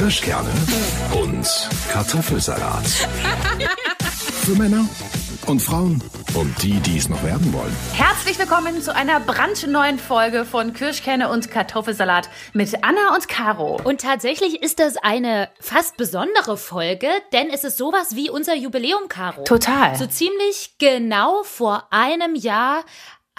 Kirschkerne und Kartoffelsalat. Für Männer und Frauen und die, die es noch werden wollen. Herzlich willkommen zu einer brandneuen Folge von Kirschkerne und Kartoffelsalat mit Anna und Caro. Und tatsächlich ist das eine fast besondere Folge, denn es ist sowas wie unser Jubiläum, Caro. Total. So ziemlich genau vor einem Jahr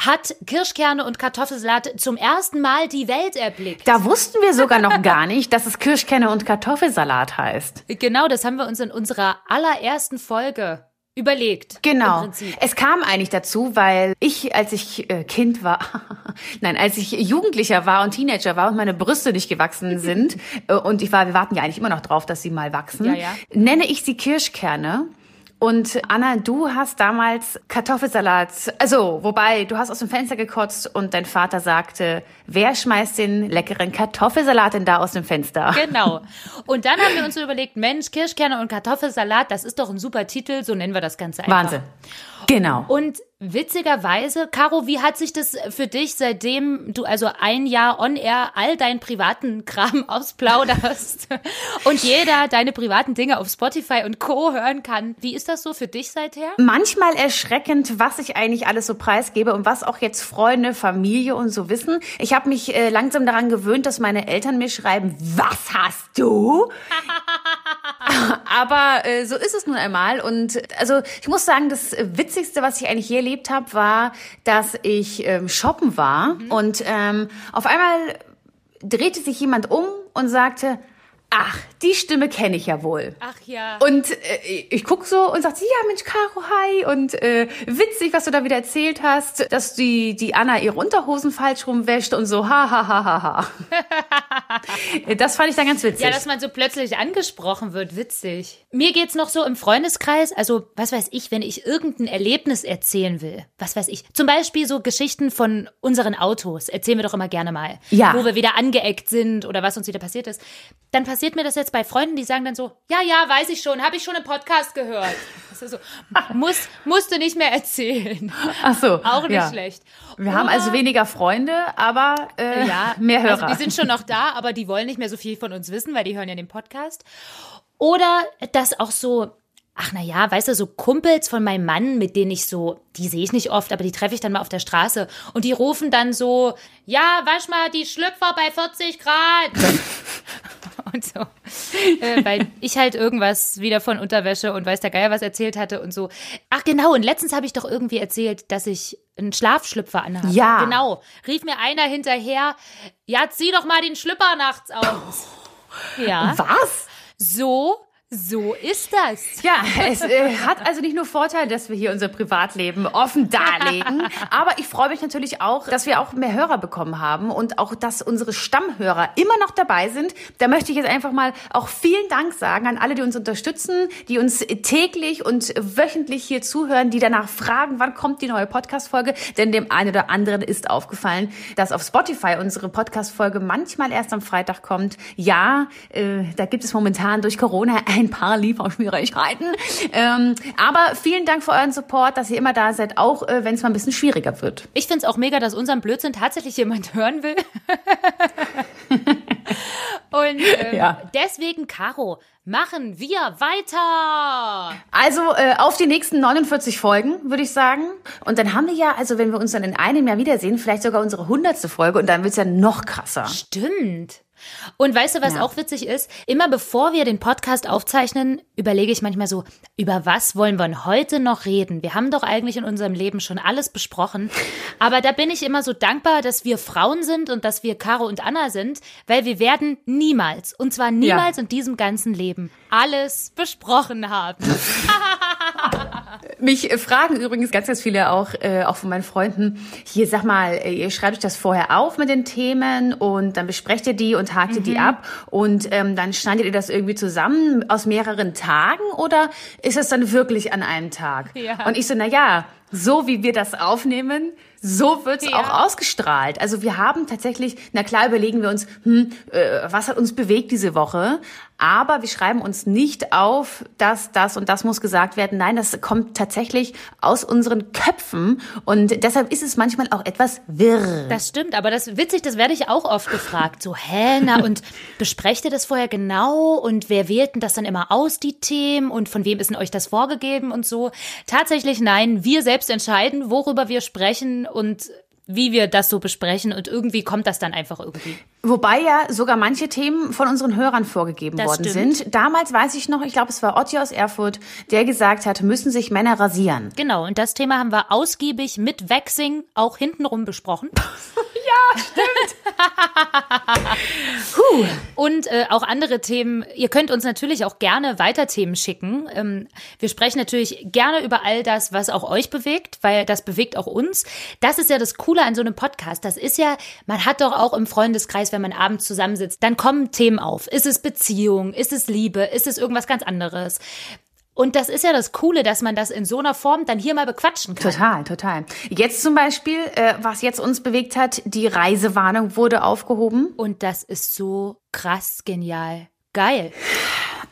hat Kirschkerne und Kartoffelsalat zum ersten Mal die Welt erblickt. Da wussten wir sogar noch gar nicht, dass es Kirschkerne und Kartoffelsalat heißt. Genau, das haben wir uns in unserer allerersten Folge überlegt. Genau. Es kam eigentlich dazu, weil ich, als ich äh, Kind war, nein, als ich Jugendlicher war und Teenager war und meine Brüste nicht gewachsen sind, äh, und ich war, wir warten ja eigentlich immer noch drauf, dass sie mal wachsen, Ja, ja. nenne ich sie Kirschkerne. Und Anna, du hast damals Kartoffelsalat, also, wobei, du hast aus dem Fenster gekotzt und dein Vater sagte, wer schmeißt den leckeren Kartoffelsalat denn da aus dem Fenster? Genau. Und dann haben wir uns so überlegt, Mensch, Kirschkerne und Kartoffelsalat, das ist doch ein super Titel, so nennen wir das Ganze einfach. Wahnsinn. Genau. Und witzigerweise, Caro, wie hat sich das für dich, seitdem du also ein Jahr on air all deinen privaten Kram ausplauderst und jeder deine privaten Dinge auf Spotify und Co. hören kann, wie ist das so für dich seither? manchmal erschreckend, was ich eigentlich alles so preisgebe und was auch jetzt Freunde, Familie und so wissen. Ich habe mich äh, langsam daran gewöhnt, dass meine Eltern mir schreiben, was hast du? Aber äh, so ist es nun einmal. Und also ich muss sagen, das Witzigste, was ich eigentlich je erlebt habe, war, dass ich ähm, shoppen war und ähm, auf einmal drehte sich jemand um und sagte, ach, die Stimme kenne ich ja wohl. Ach ja. Und äh, ich guck so und sag, ja Mensch, Caro, hi. Und äh, witzig, was du da wieder erzählt hast, dass die, die Anna ihre Unterhosen falsch rumwäscht und so, ha, ha, ha, ha, ha. das fand ich dann ganz witzig. Ja, dass man so plötzlich angesprochen wird, witzig. Mir geht's noch so im Freundeskreis, also was weiß ich, wenn ich irgendein Erlebnis erzählen will, was weiß ich, zum Beispiel so Geschichten von unseren Autos, erzählen wir doch immer gerne mal, Ja. wo wir wieder angeeckt sind oder was uns wieder passiert ist. Dann passiert mir das jetzt bei Freunden, die sagen dann so, ja, ja, weiß ich schon, habe ich schon im Podcast gehört. Das ist so, muss, musst du nicht mehr erzählen. Ach so. Auch nicht ja. schlecht. Wir haben also weniger Freunde, aber äh, Ja, mehr Hörer. Also die sind schon noch da, aber die wollen nicht mehr so viel von uns wissen, weil die hören ja den Podcast. Oder dass auch so, ach na ja, weißt du, so Kumpels von meinem Mann, mit denen ich so, die sehe ich nicht oft, aber die treffe ich dann mal auf der Straße und die rufen dann so, ja, wasch mal die Schlüpfer bei 40 Grad. und so. Äh, weil ich halt irgendwas wieder von Unterwäsche und weiß der Geier was erzählt hatte und so. Ach genau, und letztens habe ich doch irgendwie erzählt, dass ich einen Schlafschlüpfer anhabe. Ja. Genau. Rief mir einer hinterher, ja, zieh doch mal den Schlüpper nachts aus. Ja. Was? So, so ist das. Ja, es äh, hat also nicht nur Vorteile, dass wir hier unser Privatleben offen darlegen, aber ich freue mich natürlich auch, dass wir auch mehr Hörer bekommen haben und auch, dass unsere Stammhörer immer noch dabei sind. Da möchte ich jetzt einfach mal auch vielen Dank sagen an alle, die uns unterstützen, die uns täglich und wöchentlich hier zuhören, die danach fragen, wann kommt die neue Podcast-Folge, denn dem einen oder anderen ist aufgefallen, dass auf Spotify unsere Podcast-Folge manchmal erst am Freitag kommt. Ja, äh, da gibt es momentan durch Corona ein paar Lieferschwierigkeiten. Ähm, aber vielen Dank für euren Support, dass ihr immer da seid, auch äh, wenn es mal ein bisschen schwieriger wird. Ich find's auch mega, dass unseren Blödsinn tatsächlich jemand hören will. Und ähm, Ja. deswegen, Caro, machen wir weiter. Also äh, auf die nächsten 49 Folgen, würde ich sagen. Und dann haben wir ja, also wenn wir uns dann in einem Jahr wiedersehen, vielleicht sogar unsere hundertste Folge und dann wird's ja noch krasser. Stimmt. Und weißt du, was Ja. auch witzig ist? Immer bevor wir den Podcast aufzeichnen, überlege ich manchmal so, über was wollen wir heute noch reden? Wir haben doch eigentlich in unserem Leben schon alles besprochen. Aber da bin ich immer so dankbar, dass wir Frauen sind und dass wir Caro und Anna sind, weil wir werden niemals, und zwar niemals in diesem ganzen Leben, alles besprochen haben. Mich äh, fragen übrigens ganz, ganz viele auch, äh, auch von meinen Freunden, hier sag mal, äh, ihr schreibt euch das vorher auf mit den Themen und dann besprecht ihr die und hakt ihr die ab und ähm, dann schneidet ihr das irgendwie zusammen aus mehreren Tagen oder ist es dann wirklich an einem Tag? Ja. Und ich so, na ja, so wie wir das aufnehmen, so wird's Ja. auch ausgestrahlt. Also wir haben tatsächlich, na klar überlegen wir uns, hm, äh, was hat uns bewegt diese Woche? Aber wir schreiben uns nicht auf, dass das und das muss gesagt werden. Nein, das kommt tatsächlich aus unseren Köpfen und deshalb ist es manchmal auch etwas wirr. Das stimmt, aber das witzig, das werde ich auch oft gefragt. So, hä, na und besprecht ihr das vorher genau und wer wählt denn das dann immer aus, die Themen und von wem ist denn euch das vorgegeben und so? Tatsächlich nein, wir selbst entscheiden, worüber wir sprechen und wie wir das so besprechen und irgendwie kommt das dann einfach irgendwie. Wobei ja sogar manche Themen von unseren Hörern vorgegeben Das worden stimmt. sind. Damals weiß ich noch, ich glaube, es war Otti aus Erfurt, der gesagt hat, müssen sich Männer rasieren. Genau, und das Thema haben wir ausgiebig mit Waxing auch hintenrum besprochen. Und äh, auch andere Themen. Ihr könnt uns natürlich auch gerne weiter Themen schicken. Ähm, wir sprechen natürlich gerne über all das, was auch euch bewegt, weil das bewegt auch uns. Das ist ja das Coole an so einem Podcast. Das ist ja, man hat doch auch im Freundeskreis, wenn man abends zusammensitzt, dann kommen Themen auf. Ist es Beziehung? Ist es Liebe? Ist es irgendwas ganz anderes? Und das ist ja das Coole, dass man das in so einer Form dann hier mal bequatschen kann. Total, total. Jetzt zum Beispiel, äh, was jetzt uns bewegt hat, die Reisewarnung wurde aufgehoben. Und das ist so krass genial. Geil.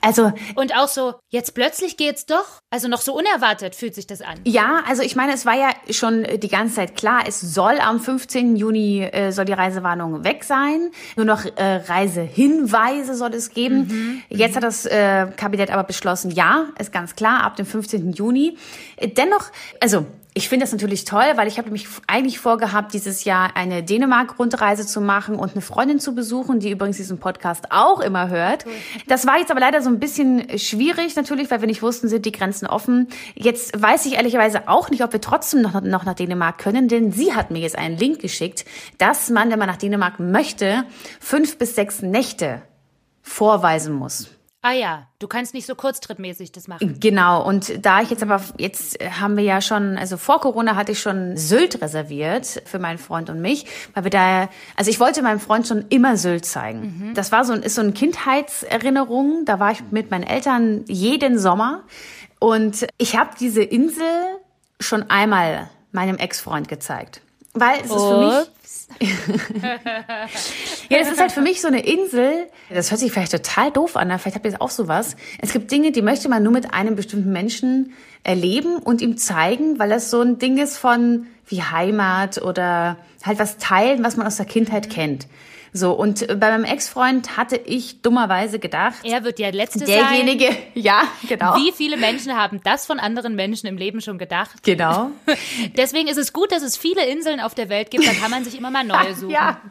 Also Und auch so, jetzt plötzlich geht's doch. Also noch so unerwartet fühlt sich das an. ja, also ich meine, es war ja schon die ganze Zeit klar, es soll am 15. Juni äh, soll die Reisewarnung weg sein. Nur noch äh, Reisehinweise soll es geben. Jetzt hat das äh, Kabinett aber beschlossen, ja, ist ganz klar, ab dem 15. Juni. Äh, dennoch, also ich finde das natürlich toll, weil ich habe mich eigentlich vorgehabt, dieses Jahr eine Dänemark-Rundreise zu machen und eine Freundin zu besuchen, die übrigens diesen Podcast auch immer hört. Das war jetzt aber leider so ein bisschen schwierig natürlich, weil wir nicht wussten, sind die Grenzen offen. Jetzt weiß ich ehrlicherweise auch nicht, ob wir trotzdem noch, noch nach Dänemark können, denn sie hat mir jetzt einen Link geschickt, dass man, wenn man nach Dänemark möchte, fünf bis sechs Nächte vorweisen muss. Ah ja, du kannst nicht so kurztrittmäßig das machen. Genau, und da ich jetzt aber, jetzt haben wir ja schon, also vor Corona hatte ich schon Sylt reserviert für meinen Freund und mich, weil wir da, also ich wollte meinem Freund schon immer Sylt zeigen. Das war so, ein- ist so eine Kindheitserinnerung, da war ich mit meinen Eltern jeden Sommer und ich habe diese Insel schon einmal meinem Ex-Freund gezeigt. Weil es ist für mich ja, das ist halt für mich so eine Insel. Das hört sich vielleicht total doof an, aber vielleicht habt ihr jetzt auch sowas. Es gibt Dinge, die möchte man nur mit einem bestimmten Menschen erleben und ihm zeigen, weil das so ein Ding ist von wie Heimat oder halt was teilen, was man aus der Kindheit kennt. So, und bei meinem Ex-Freund hatte ich dummerweise gedacht, Er wird der Letzte derjenige, ja, genau. sein. Wie viele Menschen haben das von anderen Menschen im Leben schon gedacht? Genau. Deswegen ist es gut, dass es viele Inseln auf der Welt gibt. Da kann man sich immer mal neue suchen. Ja.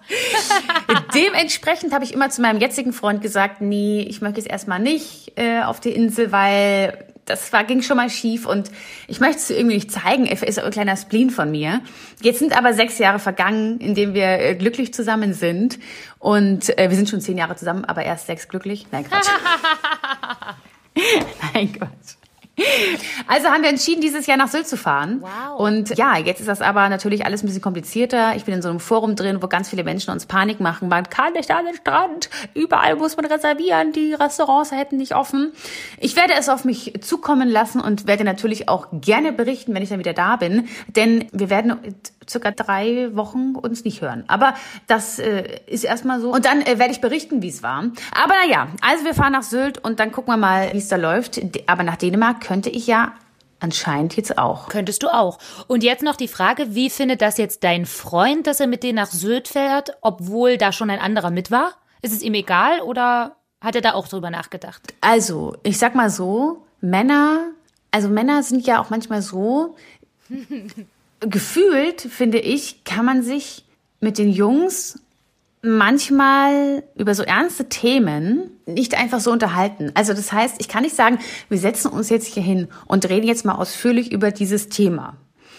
Dementsprechend habe ich immer zu meinem jetzigen Freund gesagt, nee, ich möchte jetzt erstmal nicht äh, auf die Insel, weil das war, ging schon mal schief und ich möchte es irgendwie nicht zeigen. Er ist ein kleiner Spleen von mir. Jetzt sind aber sechs Jahre vergangen, in denen wir äh, glücklich zusammen sind. Und äh, wir sind schon zehn Jahre zusammen, aber erst sechs glücklich. Nein, Quatsch. Nein, Quatsch. Also haben wir entschieden, dieses Jahr nach Sylt zu fahren. Wow. Und ja, jetzt ist das aber natürlich alles ein bisschen komplizierter. Ich bin in so einem Forum drin, wo ganz viele Menschen uns Panik machen. Man kann nicht an den Strand. Überall muss man reservieren. Die Restaurants hätten nicht offen. Ich werde es auf mich zukommen lassen und werde natürlich auch gerne berichten, wenn ich dann wieder da bin. Denn wir werden circa drei Wochen uns nicht hören. Aber das äh, ist erstmal so. Und dann äh, werde ich berichten, wie es war. Aber naja, also wir fahren nach Sylt und dann gucken wir mal, wie es da läuft. Aber nach Dänemark könnte ich ja anscheinend jetzt auch. Könntest du auch. Und jetzt noch die Frage, wie findet das jetzt dein Freund, dass er mit dir nach Sylt fährt, obwohl da schon ein anderer mit war? Ist es ihm egal oder hat er da auch drüber nachgedacht? Also, ich sag mal so, Männer, also Männer sind ja auch manchmal so, gefühlt, finde ich, kann man sich mit den Jungs manchmal über so ernste Themen nicht einfach so unterhalten. Also das heißt, ich kann nicht sagen, wir setzen uns jetzt hier hin und reden jetzt mal ausführlich über dieses Thema.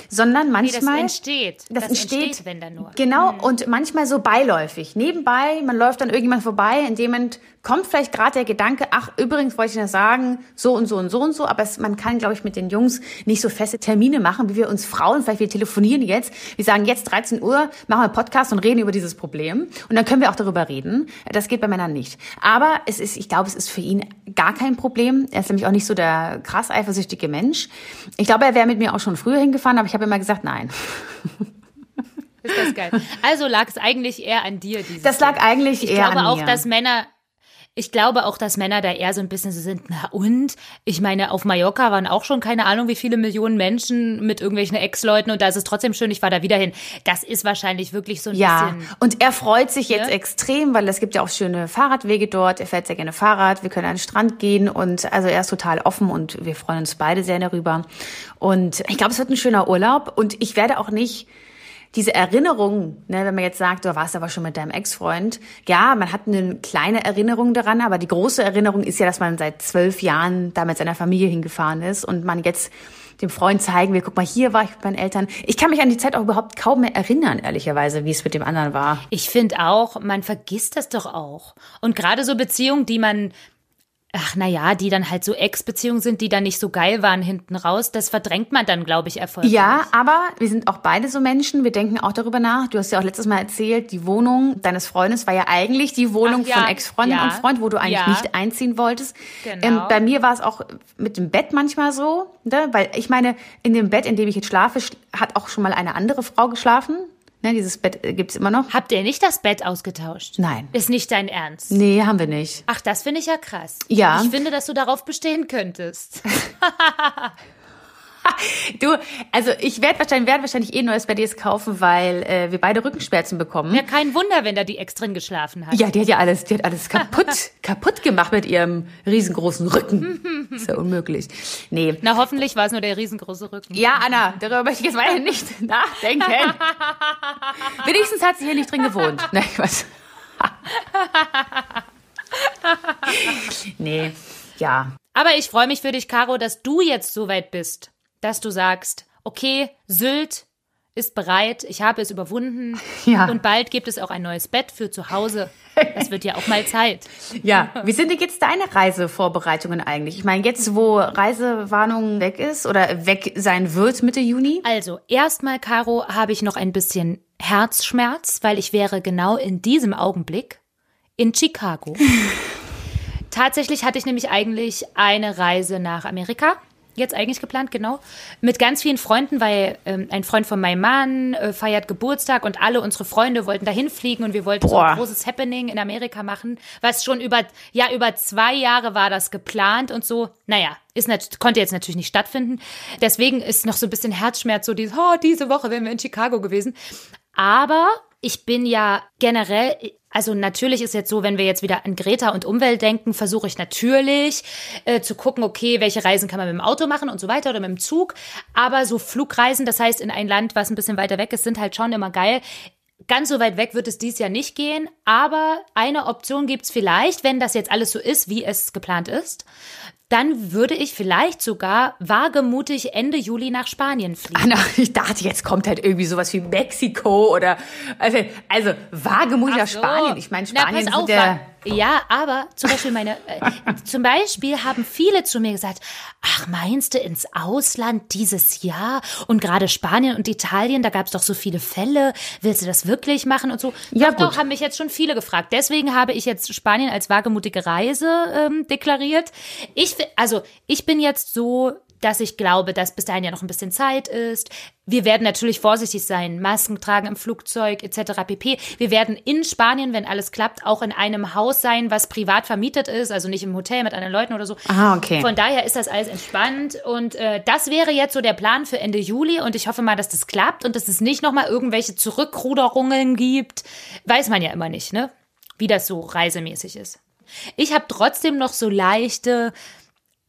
Sondern Wie das manchmal. entsteht. Das, entsteht, wenn dann nur. Genau, und manchmal so beiläufig. Nebenbei, man läuft dann irgendjemand vorbei, in dem Moment kommt vielleicht gerade der Gedanke, ach, übrigens wollte ich noch sagen, so und so und so und so, aber es, man kann, glaube ich, mit den Jungs nicht so feste Termine machen, wie wir uns Frauen, vielleicht wir telefonieren jetzt, wir sagen jetzt 13 Uhr, machen wir einen Podcast und reden über dieses Problem und dann können wir auch darüber reden. Das geht bei Männern nicht. Aber es ist, ich glaube, es ist für ihn gar kein Problem. Er ist nämlich auch nicht so der krass eifersüchtige Mensch. Ich glaube, er wäre mit mir auch schon früher hingefahren, aber ich habe immer gesagt, nein. Ist das geil. Also lag es eigentlich eher an dir, dieses Das lag eigentlich Ich eher glaube an auch, mir. dass Männer, ich glaube auch, dass Männer da eher so ein bisschen so sind, na und? Ich meine, auf Mallorca waren auch schon keine Ahnung, wie viele Millionen Menschen mit irgendwelchen Ex-Leuten und da ist es trotzdem schön, ich war da wieder hin. Das ist wahrscheinlich wirklich so ein Ja, bisschen. und er freut sich jetzt Ja. extrem, weil es gibt ja auch schöne Fahrradwege dort. Er fährt sehr gerne Fahrrad. Wir können an den Strand gehen und also er ist total offen und wir freuen uns beide sehr darüber. Und ich glaube, es wird ein schöner Urlaub und ich werde auch nicht diese Erinnerung, ne, wenn man jetzt sagt, du warst aber schon mit deinem Ex-Freund, ja, man hat eine kleine Erinnerung daran, aber die große Erinnerung ist ja, dass man seit zwölf Jahren da mit seiner Familie hingefahren ist und man jetzt dem Freund zeigen will, guck mal, hier war ich mit meinen Eltern. Ich kann mich an die Zeit auch überhaupt kaum mehr erinnern, ehrlicherweise, wie es mit dem anderen war. Ich finde auch, man vergisst das doch auch. Und gerade so Beziehungen, die man, ach naja, die dann halt so Ex-Beziehungen sind, die dann nicht so geil waren hinten raus, das verdrängt man dann, glaube ich, erfolgreich. Ja, aber wir sind auch beide so Menschen. Wir denken auch darüber nach. Du hast ja auch letztes Mal erzählt, die Wohnung deines Freundes war ja eigentlich die Wohnung Ach ja, von Ex-Freundin ja, und Freund, wo du eigentlich ja. nicht einziehen wolltest. Genau. Ähm, bei mir war es auch mit dem Bett manchmal so, ne? weil ich meine, in dem Bett, in dem ich jetzt schlafe, sch- hat auch schon mal eine andere Frau geschlafen. Ne, dieses Bett äh, gibt's immer noch. Habt ihr nicht das Bett ausgetauscht? Nein. Ist nicht dein Ernst. Nee, haben wir nicht. Ach, das finde ich ja krass. Ja. Ich finde, dass du darauf bestehen könntest. Du, also ich werde wahrscheinlich, werd wahrscheinlich eh neues jetzt kaufen, weil äh, wir beide Rückenschmerzen bekommen. Ja, kein Wunder, wenn da die Ex drin geschlafen hat. Ja, die hat ja alles, die hat alles kaputt, kaputt gemacht mit ihrem riesengroßen Rücken. ist ja unmöglich. Nee. Na, hoffentlich war es nur der riesengroße Rücken. Ja, Anna, darüber möchte ich jetzt weiter nicht nachdenken. Wenigstens hat sie hier nicht drin gewohnt. Nein, was? nee, ja. Aber ich freue mich für dich, Caro, dass du jetzt so weit bist, dass du sagst, okay, Sylt ist bereit, ich habe es überwunden Ja. und bald gibt es auch ein neues Bett für zu Hause. Das wird ja auch mal Zeit. Ja, wie sind denn jetzt deine Reisevorbereitungen eigentlich? Ich meine, jetzt, wo Reisewarnung weg ist oder weg sein wird Mitte Juni? Also, erstmal, Caro, habe ich noch ein bisschen Herzschmerz, weil ich wäre genau in diesem Augenblick in Chicago. Tatsächlich hatte ich nämlich eigentlich eine Reise nach Amerika. Jetzt eigentlich geplant, genau. Mit ganz vielen Freunden, weil ähm, ein Freund von meinem Mann äh, feiert Geburtstag und alle unsere Freunde wollten dahin fliegen und wir wollten so Boah. ein großes Happening in Amerika machen, was schon über, ja, über zwei Jahre war das geplant und so. Naja, ist nat konnte jetzt natürlich nicht stattfinden. Deswegen ist noch so ein bisschen Herzschmerz, so dieses, oh, diese Woche wären wir in Chicago gewesen. Aber ich bin ja generell, also natürlich ist jetzt so, wenn wir jetzt wieder an Greta und Umwelt denken, versuche ich natürlich äh, zu gucken, okay, welche Reisen kann man mit dem Auto machen und so weiter oder mit dem Zug. Aber so Flugreisen, das heißt in ein Land, was ein bisschen weiter weg ist, sind halt schon immer geil. Ganz so weit weg wird es dies Jahr nicht gehen, aber eine Option gibt's vielleicht, wenn das jetzt alles so ist, wie es geplant ist. Dann würde ich vielleicht sogar wagemutig Ende Juli nach Spanien fliegen. Anna, ich dachte, jetzt kommt halt irgendwie sowas wie Mexiko oder also, also wagemutig nach Ach so. Spanien. Ich meine, Na, Spanien ist auf, der. Ja, aber zum Beispiel meine, äh, zum Beispiel haben viele zu mir gesagt, ach, meinst du ins Ausland dieses Jahr? Und gerade Spanien und Italien, da gab es doch so viele Fälle. Willst du das wirklich machen und so? Ja, doch, doch, gut. haben mich jetzt schon viele gefragt. Deswegen habe ich jetzt Spanien als wagemutige Reise ähm, deklariert. Ich, also, ich bin jetzt so, dass ich glaube, dass bis dahin ja noch ein bisschen Zeit ist. Wir werden natürlich vorsichtig sein, Masken tragen im Flugzeug etc. pp. Wir werden in Spanien, wenn alles klappt, auch in einem Haus sein, was privat vermietet ist, also nicht im Hotel mit anderen Leuten oder so. Aha, okay. Von daher ist das alles entspannt und äh, das wäre jetzt so der Plan für Ende Juli und ich hoffe mal, dass das klappt und dass es nicht nochmal irgendwelche Zurückruderungen gibt. Weiß man ja immer nicht, ne? Wie das so reisemäßig ist. Ich habe trotzdem noch so leichte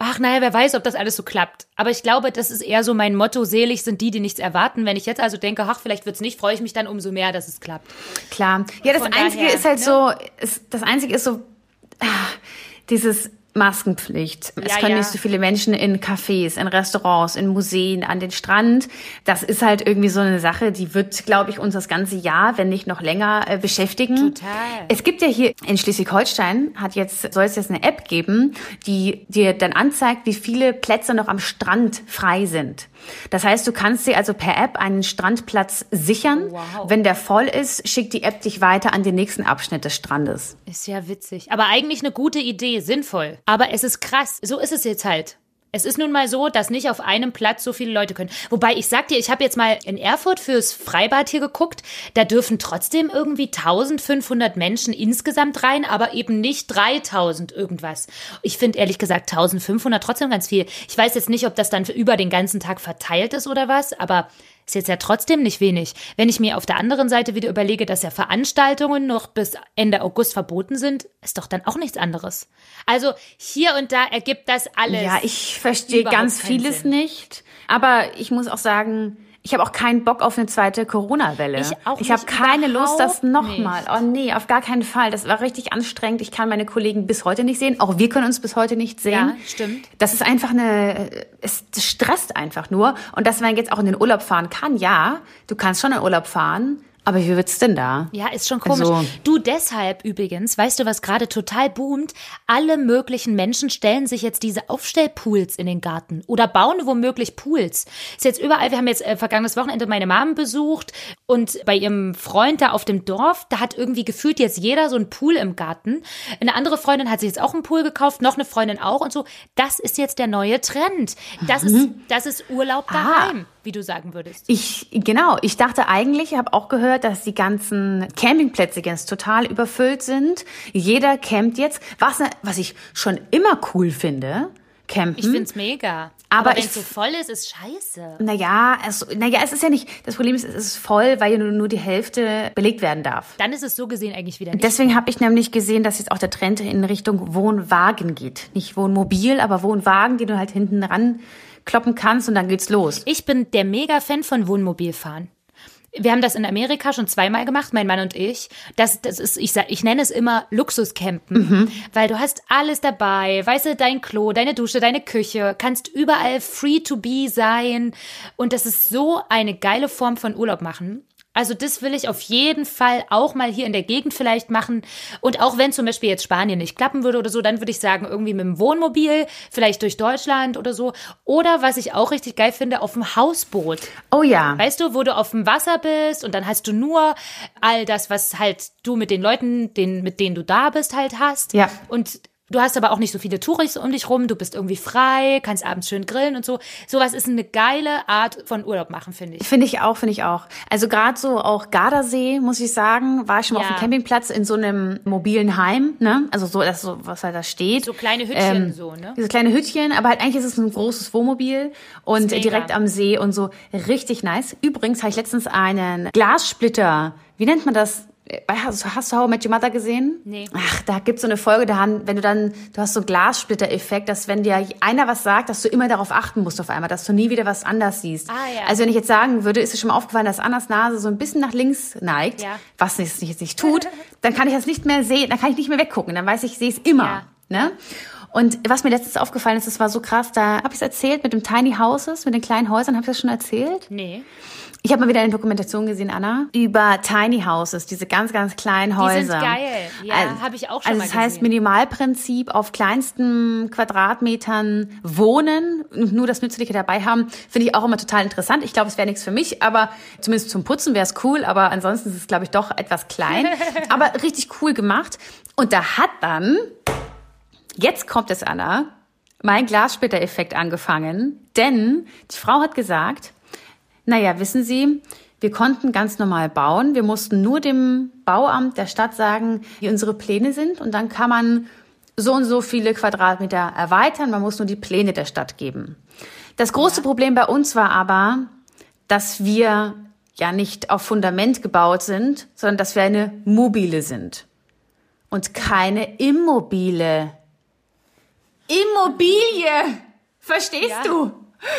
Ach, naja, wer weiß, ob das alles so klappt. Aber ich glaube, das ist eher so mein Motto, selig sind die, die nichts erwarten. Wenn ich jetzt also denke, ach, vielleicht wird's nicht, freue ich mich dann umso mehr, dass es klappt. Klar. Ja, das Von Einzige daher, ist halt ne? so, ist, das Einzige ist so, ah, dieses Maskenpflicht. es Ja, können ja. nicht so viele Menschen in Cafés, in Restaurants, in Museen, an den Strand. Das ist halt irgendwie so eine Sache, die wird, glaube ich, uns das ganze Jahr, wenn nicht noch länger, äh, beschäftigen. Total. Es gibt ja hier in Schleswig-Holstein, hat jetzt, soll es jetzt eine App geben, die dir dann anzeigt, wie viele Plätze noch am Strand frei sind. Das heißt, du kannst dir also per App einen Strandplatz sichern. Wow. Wenn der voll ist, schickt die App dich weiter an den nächsten Abschnitt des Strandes. Ist ja witzig. Aber eigentlich eine gute Idee, sinnvoll. Aber es ist krass. So ist es jetzt halt. Es ist nun mal so, dass nicht auf einem Platz so viele Leute können. Wobei ich sag dir, ich habe jetzt mal in Erfurt fürs Freibad hier geguckt, da dürfen trotzdem irgendwie 1500 Menschen insgesamt rein, aber eben nicht 3000 irgendwas. Ich finde ehrlich gesagt 1500 trotzdem ganz viel. Ich weiß jetzt nicht, ob das dann über den ganzen Tag verteilt ist oder was, aber ist jetzt ja trotzdem nicht wenig. Wenn ich mir auf der anderen Seite wieder überlege, dass ja Veranstaltungen noch bis Ende August verboten sind, ist doch dann auch nichts anderes. Also hier und da ergibt das alles. Ja, ich verstehe ganz vieles Sinn. nicht. Aber ich muss auch sagen, ich habe auch keinen Bock auf eine zweite Corona-Welle. Ich auch Ich habe keine Lust, das nochmal. Oh nee, auf gar keinen Fall. Das war richtig anstrengend. Ich kann meine Kollegen bis heute nicht sehen. Auch wir können uns bis heute nicht sehen. Ja, stimmt. Das ist einfach eine, es stresst einfach nur. Und dass man jetzt auch in den Urlaub fahren kann, ja, du kannst schon in den Urlaub fahren. Aber wie wird's denn da? Ja, ist schon komisch. Also, du deshalb übrigens, weißt du, was gerade total boomt? Alle möglichen Menschen stellen sich jetzt diese Aufstellpools in den Garten oder bauen womöglich Pools. Ist jetzt überall, wir haben jetzt äh, vergangenes Wochenende meine Mom besucht und bei ihrem Freund da auf dem Dorf, da hat irgendwie gefühlt jetzt jeder so einen Pool im Garten. Eine andere Freundin hat sich jetzt auch einen Pool gekauft, noch eine Freundin auch und so. Das ist jetzt der neue Trend. Das mhm. ist das ist Urlaub ah. daheim. Ah wie du sagen würdest. Ich, genau, ich dachte eigentlich, ich habe auch gehört, dass die ganzen Campingplätze jetzt total überfüllt sind. Jeder campt jetzt. Was, was ich schon immer cool finde, campen. Ich find's mega. Aber, Aber wenn es so voll ist, ist scheiße. Naja, es, naja, es ist ja nicht, das Problem ist, es ist voll, weil nur, nur die Hälfte belegt werden darf. Dann ist es so gesehen eigentlich wieder nicht. Deswegen habe ich nämlich gesehen, dass jetzt auch der Trend in Richtung Wohnwagen geht. Nicht Wohnmobil, aber Wohnwagen, die du halt hinten ran kloppen kannst und dann geht's los. Ich bin der Mega-Fan von Wohnmobilfahren. Wir haben das in Amerika schon zweimal gemacht, mein Mann und ich. Das, das ist, ich, sag, ich nenne es immer Luxuscampen, mhm. weil du hast alles dabei, weißt du, dein Klo, deine Dusche, deine Küche, kannst überall free to be sein und das ist so eine geile Form von Urlaub machen. Also das will ich auf jeden Fall auch mal hier in der Gegend vielleicht machen. Und auch wenn zum Beispiel jetzt Spanien nicht klappen würde oder so, dann würde ich sagen, irgendwie mit dem Wohnmobil, vielleicht durch Deutschland oder so. Oder was ich auch richtig geil finde, auf dem Hausboot. Oh ja. Weißt du, wo du auf dem Wasser bist und dann hast du nur all das, was halt du mit den Leuten, den, mit denen du da bist, halt hast. Ja. Und Du hast aber auch nicht so viele Touris um dich rum, du bist irgendwie frei, kannst abends schön grillen und so. Sowas ist eine geile Art von Urlaub machen, finde ich. Finde ich auch, finde ich auch. Also gerade so auch Gardasee, muss ich sagen, war ich schon mal ja. auf dem Campingplatz in so einem mobilen Heim, ne? Also so, das so, was halt da steht. So kleine Hütchen ähm, so, ne? Diese kleine Hütchen, aber halt eigentlich ist es ein großes Wohnmobil und direkt am See und so richtig nice. Übrigens habe ich letztens einen Glassplitter, wie nennt man das? Hast, hast du How I Met Your Mother gesehen? Nee. Ach, da gibt's so eine Folge, da haben, wenn du dann, du hast so Glassplitter-Effekt, dass wenn dir einer was sagt, dass du immer darauf achten musst auf einmal, dass du nie wieder was anders siehst. Ah, ja. Also wenn ich jetzt sagen würde, ist es schon mal aufgefallen, dass Annas Nase so ein bisschen nach links neigt, ja. was es jetzt nicht tut, dann kann ich das nicht mehr sehen, dann kann ich nicht mehr weggucken, dann weiß ich, ich sehe es immer. Ja. Ne? Und was mir letztens aufgefallen ist, das war so krass, da habe ich es erzählt mit dem Tiny Houses, mit den kleinen Häusern, habe ich das schon erzählt? Nee. Ich habe mal wieder eine Dokumentation gesehen, Anna, über Tiny Houses, diese ganz, ganz kleinen Häuser. Die sind geil. Ja, also, habe ich auch schon also mal das heißt Minimalprinzip, auf kleinsten Quadratmetern wohnen und nur das Nützliche dabei haben, finde ich auch immer total interessant. Ich glaube, es wäre nichts für mich, aber zumindest zum Putzen wäre es cool, aber ansonsten ist es, glaube ich, doch etwas klein. aber richtig cool gemacht. Und da hat dann, jetzt kommt es, Anna, mein Glassplitter-Effekt angefangen, denn die Frau hat gesagt, naja, wissen Sie, wir konnten ganz normal bauen. Wir mussten nur dem Bauamt der Stadt sagen, wie unsere Pläne sind. Und dann kann man so und so viele Quadratmeter erweitern. Man muss nur die Pläne der Stadt geben. Das große. Problem bei uns war aber, dass wir ja nicht auf Fundament gebaut sind, sondern dass wir eine mobile sind. Und keine immobile. Immobilie! Verstehst ja. du?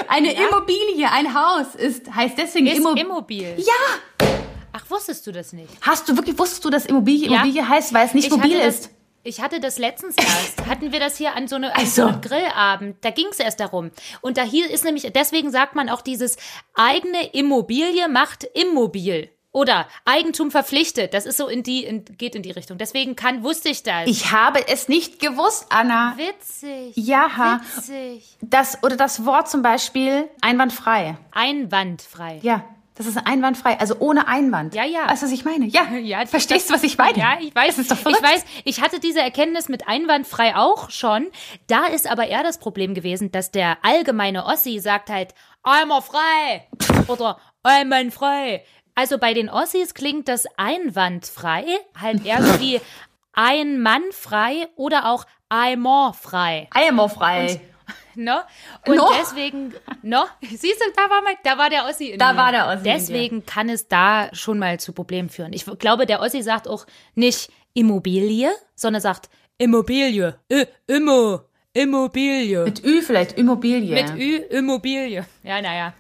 Eine ja. Immobilie, ein Haus ist, heißt deswegen ist Immo Immobil. Ja! Ach, wusstest du das nicht? Hast du wirklich, wusstest du, dass Immobilie Immobilie ja. heißt, weil es nicht ich mobil ist? Das, ich hatte das letztens erst. Hatten wir das hier an so, eine, an so einem Grillabend. Da ging es erst darum. Und da hier ist nämlich, deswegen sagt man auch dieses eigene Immobilie macht immobil. Oder Eigentum verpflichtet. Das ist so in die, in, geht in die Richtung. Deswegen kann, wusste ich das. Ich habe es nicht gewusst, Anna. Witzig. Ja. Witzig. Das, oder das Wort zum Beispiel einwandfrei. Einwandfrei. Ja. Das ist einwandfrei, also ohne Einwand. Ja, ja. Weißt du, was ich meine? Ja, Ja, Verstehst du, was ich meine? Ja, ich weiß. Das ist doch ich weiß, ich hatte diese Erkenntnis mit einwandfrei auch schon. Da ist aber eher das Problem gewesen, dass der allgemeine Ossi sagt halt, einmal frei oder einmal frei. Also bei den Ossis klingt das einwandfrei halt eher so wie ein Mann frei oder auch einmal frei. Einmal frei. Ne? Und No? deswegen, no? Siehst du, da war, mein, da war der Ossi in Da mir. war der Ossi. Deswegen kann es da schon mal zu Problemen führen. Ich glaube, der Ossi sagt auch nicht Immobilie, sondern sagt Immobilie. Ä, Immo. Immobilie. Mit Ü vielleicht, Immobilie. Mit Ü, Immobilie. Ja, naja.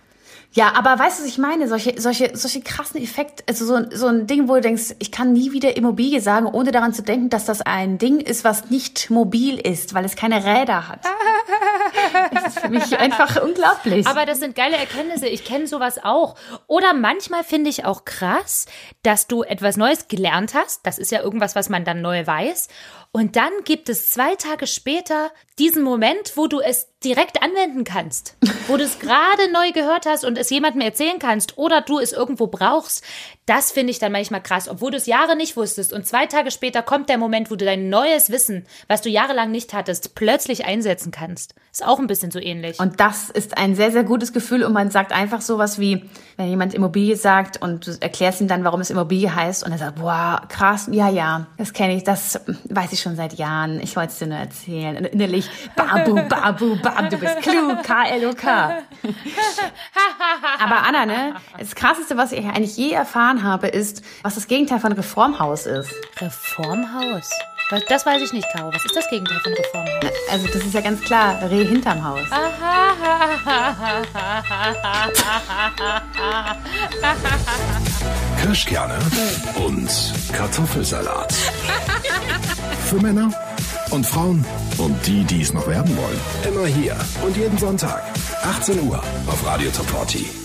Ja, aber weißt du, was ich meine? Solche, solche, solche krassen Effekte, also so, so ein Ding, wo du denkst, ich kann nie wieder Immobilie sagen, ohne daran zu denken, dass das ein Ding ist, was nicht mobil ist, weil es keine Räder hat. Das ist für mich einfach unglaublich. Aber das sind geile Erkenntnisse. Ich kenne sowas auch. Oder manchmal finde ich auch krass, dass du etwas Neues gelernt hast. Das ist ja irgendwas, was man dann neu weiß. Und dann gibt es zwei Tage später diesen Moment, wo du es direkt anwenden kannst. Wo du es gerade neu gehört hast und es jemandem erzählen kannst oder du es irgendwo brauchst. Das finde ich dann manchmal krass. Obwohl du es Jahre nicht wusstest und zwei Tage später kommt der Moment, wo du dein neues Wissen, was du jahrelang nicht hattest, plötzlich einsetzen kannst. Ist auch ein bisschen so ähnlich. Und das ist ein sehr, sehr gutes Gefühl und man sagt einfach sowas wie, wenn jemand Immobilie sagt und du erklärst ihm dann, warum es Immobilie heißt und er sagt, boah, krass, ja, ja, das kenne ich, das weiß ich schon seit Jahren, ich wollte es dir nur erzählen. Und innerlich, babu, babu, babu, du bist klug, K-L-O-K. Aber Anna, ne, das Krasseste, was ich eigentlich je erfahren habe, ist, was das Gegenteil von Reformhaus ist. Reformhaus? Das weiß ich nicht, Caro. Was ist das Gegenteil von Reformhaus? Also das ist ja ganz klar, Reh hinterm Haus. Kirschkerne und Kartoffelsalat. Für Männer und Frauen und die, die es noch werden wollen. Immer hier und jeden Sonntag, 18 Uhr auf Radio Top 40.